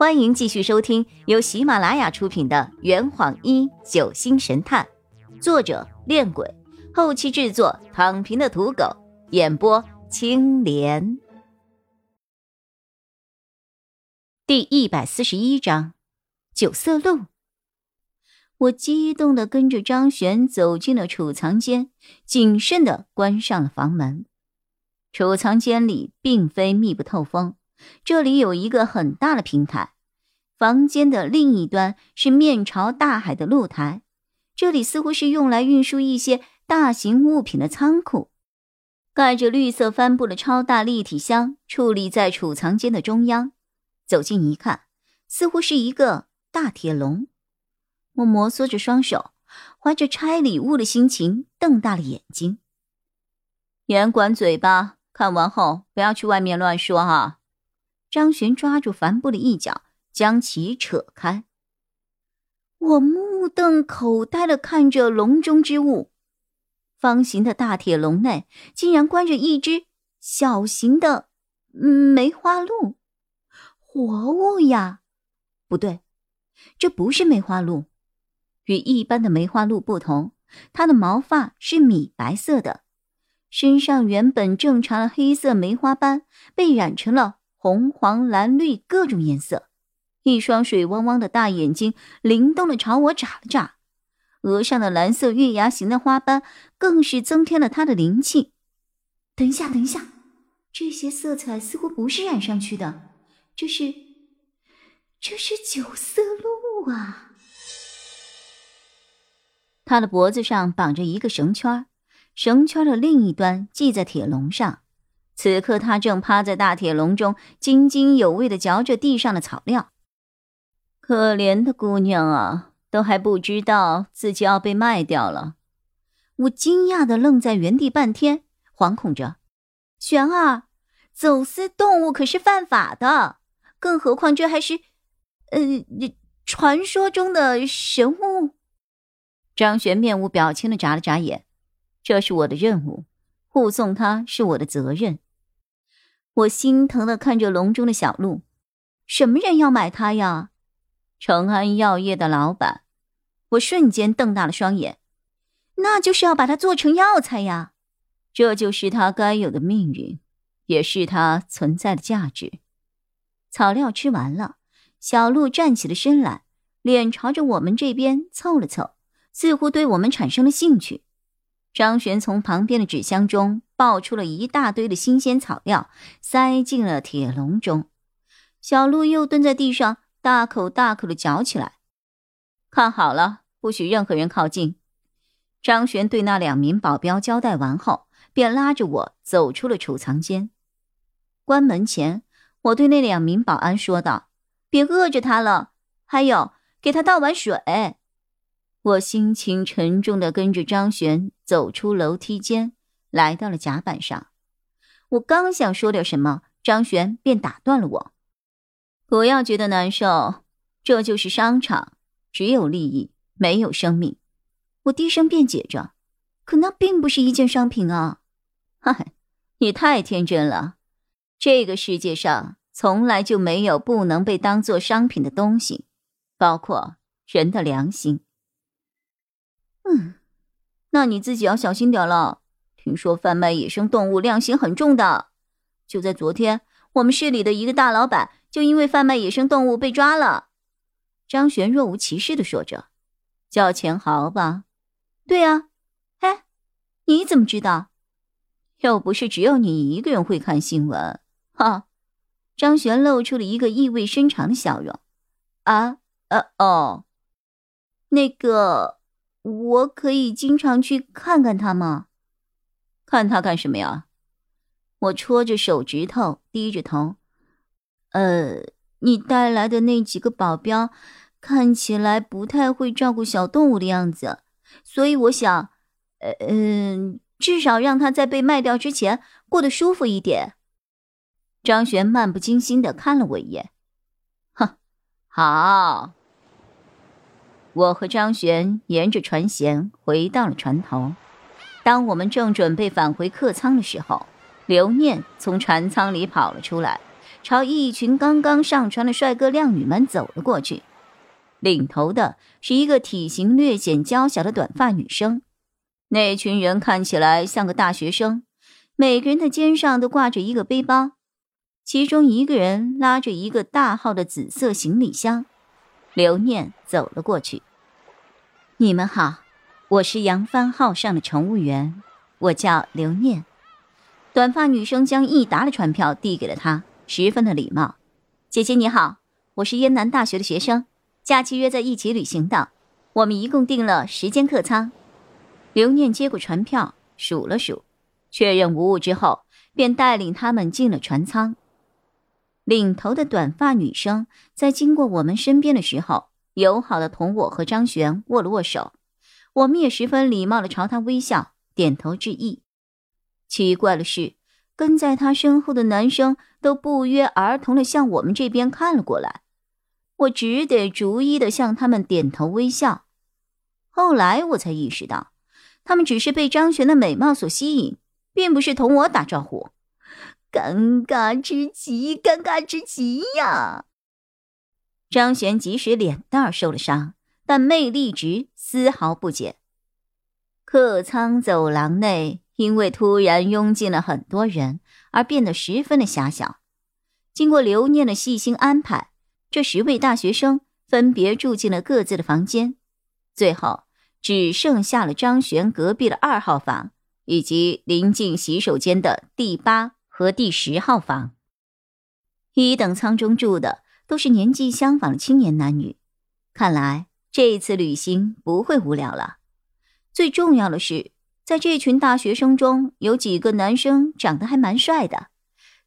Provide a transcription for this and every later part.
欢迎继续收听由喜马拉雅出品的《圆谎一九星神探》，作者：恋鬼，后期制作：躺平的土狗，演播：青莲。第一百四十一章，九色鹿。我激动的跟着张璇走进了储藏间，谨慎的关上了房门。储藏间里并非密不透风。这里有一个很大的平台，房间的另一端是面朝大海的露台。这里似乎是用来运输一些大型物品的仓库。盖着绿色帆布的超大立体箱矗立在储藏间的中央。走近一看，似乎是一个大铁笼。我摩挲着双手，怀着拆礼物的心情，瞪大了眼睛。严管嘴巴，看完后不要去外面乱说哈。张璇抓住帆布的一角，将其扯开。我目瞪口呆的看着笼中之物，方形的大铁笼内竟然关着一只小型的梅花鹿，活物呀！不对，这不是梅花鹿。与一般的梅花鹿不同，它的毛发是米白色的，身上原本正常的黑色梅花斑被染成了。红、黄、蓝、绿各种颜色，一双水汪汪的大眼睛灵动的朝我眨了眨，额上的蓝色月牙形的花斑更是增添了它的灵气。等一下，等一下，这些色彩似乎不是染上去的，这是，这是九色鹿啊！他的脖子上绑着一个绳圈，绳圈的另一端系在铁笼上。此刻，他正趴在大铁笼中，津津有味的嚼着地上的草料。可怜的姑娘啊，都还不知道自己要被卖掉了。我惊讶的愣在原地半天，惶恐着：“玄儿，走私动物可是犯法的，更何况这还是……呃，传说中的神物。”张玄面无表情的眨了眨眼：“这是我的任务，护送他是我的责任。”我心疼的看着笼中的小鹿，什么人要买它呀？成安药业的老板。我瞬间瞪大了双眼，那就是要把它做成药材呀！这就是它该有的命运，也是它存在的价值。草料吃完了，小鹿站起了身来，脸朝着我们这边凑了凑，似乎对我们产生了兴趣。张璇从旁边的纸箱中抱出了一大堆的新鲜草料，塞进了铁笼中。小鹿又蹲在地上，大口大口的嚼起来。看好了，不许任何人靠近。张璇对那两名保镖交代完后，便拉着我走出了储藏间。关门前，我对那两名保安说道：“别饿着他了，还有，给他倒碗水。”我心情沉重的跟着张璇走出楼梯间，来到了甲板上。我刚想说点什么，张璇便打断了我：“不要觉得难受，这就是商场，只有利益，没有生命。”我低声辩解着：“可那并不是一件商品啊！”嗨，你太天真了。这个世界上从来就没有不能被当做商品的东西，包括人的良心。嗯，那你自己要小心点了。听说贩卖野生动物量刑很重的。就在昨天，我们市里的一个大老板就因为贩卖野生动物被抓了。张璇若无其事的说着：“叫钱豪吧？”“对啊。”“哎，你怎么知道？又不是只有你一个人会看新闻。”哈，张璇露出了一个意味深长的笑容。“啊，呃，哦，那个。”我可以经常去看看他吗？看他干什么呀？我戳着手指头，低着头。呃，你带来的那几个保镖看起来不太会照顾小动物的样子，所以我想，呃嗯，至少让他在被卖掉之前过得舒服一点。张璇漫不经心的看了我一眼，哼，好。我和张璇沿着船舷回到了船头。当我们正准备返回客舱的时候，刘念从船舱里跑了出来，朝一群刚刚上船的帅哥靓女们走了过去。领头的是一个体型略显娇小的短发女生，那群人看起来像个大学生，每个人的肩上都挂着一个背包，其中一个人拉着一个大号的紫色行李箱。刘念走了过去。你们好，我是扬帆号上的乘务员，我叫刘念。短发女生将益达的船票递给了他，十分的礼貌。姐姐你好，我是燕南大学的学生，假期约在一起旅行的。我们一共订了十间客舱。刘念接过船票，数了数，确认无误之后，便带领他们进了船舱。领头的短发女生在经过我们身边的时候，友好的同我和张璇握了握手，我们也十分礼貌的朝她微笑点头致意。奇怪的是，跟在她身后的男生都不约而同的向我们这边看了过来，我只得逐一的向他们点头微笑。后来我才意识到，他们只是被张璇的美貌所吸引，并不是同我打招呼。尴尬之极，尴尬之极呀！张璇即使脸蛋受了伤，但魅力值丝毫不减。客舱走廊内因为突然拥进了很多人，而变得十分的狭小。经过刘念的细心安排，这十位大学生分别住进了各自的房间，最后只剩下了张璇隔壁的二号房，以及临近洗手间的第八。和第十号房，一等舱中住的都是年纪相仿的青年男女，看来这一次旅行不会无聊了。最重要的是，在这群大学生中有几个男生长得还蛮帅的，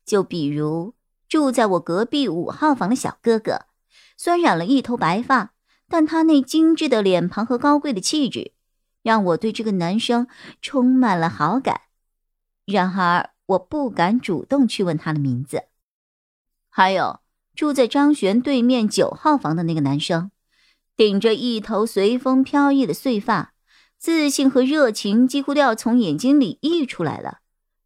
就比如住在我隔壁五号房的小哥哥，虽然染了一头白发，但他那精致的脸庞和高贵的气质，让我对这个男生充满了好感。然而。我不敢主动去问他的名字。还有住在张璇对面九号房的那个男生，顶着一头随风飘逸的碎发，自信和热情几乎都要从眼睛里溢出来了。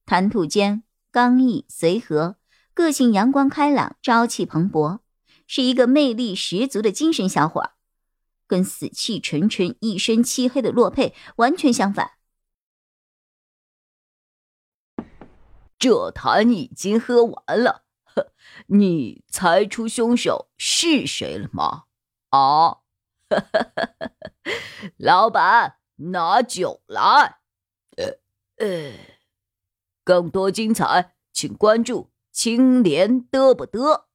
谈吐间刚毅随和，个性阳光开朗，朝气蓬勃，是一个魅力十足的精神小伙，跟死气沉沉、一身漆黑的洛佩完全相反。这坛已经喝完了，呵你猜出凶手是谁了吗？啊，老板，拿酒来。呃呃，更多精彩，请关注青莲嘚不嘚。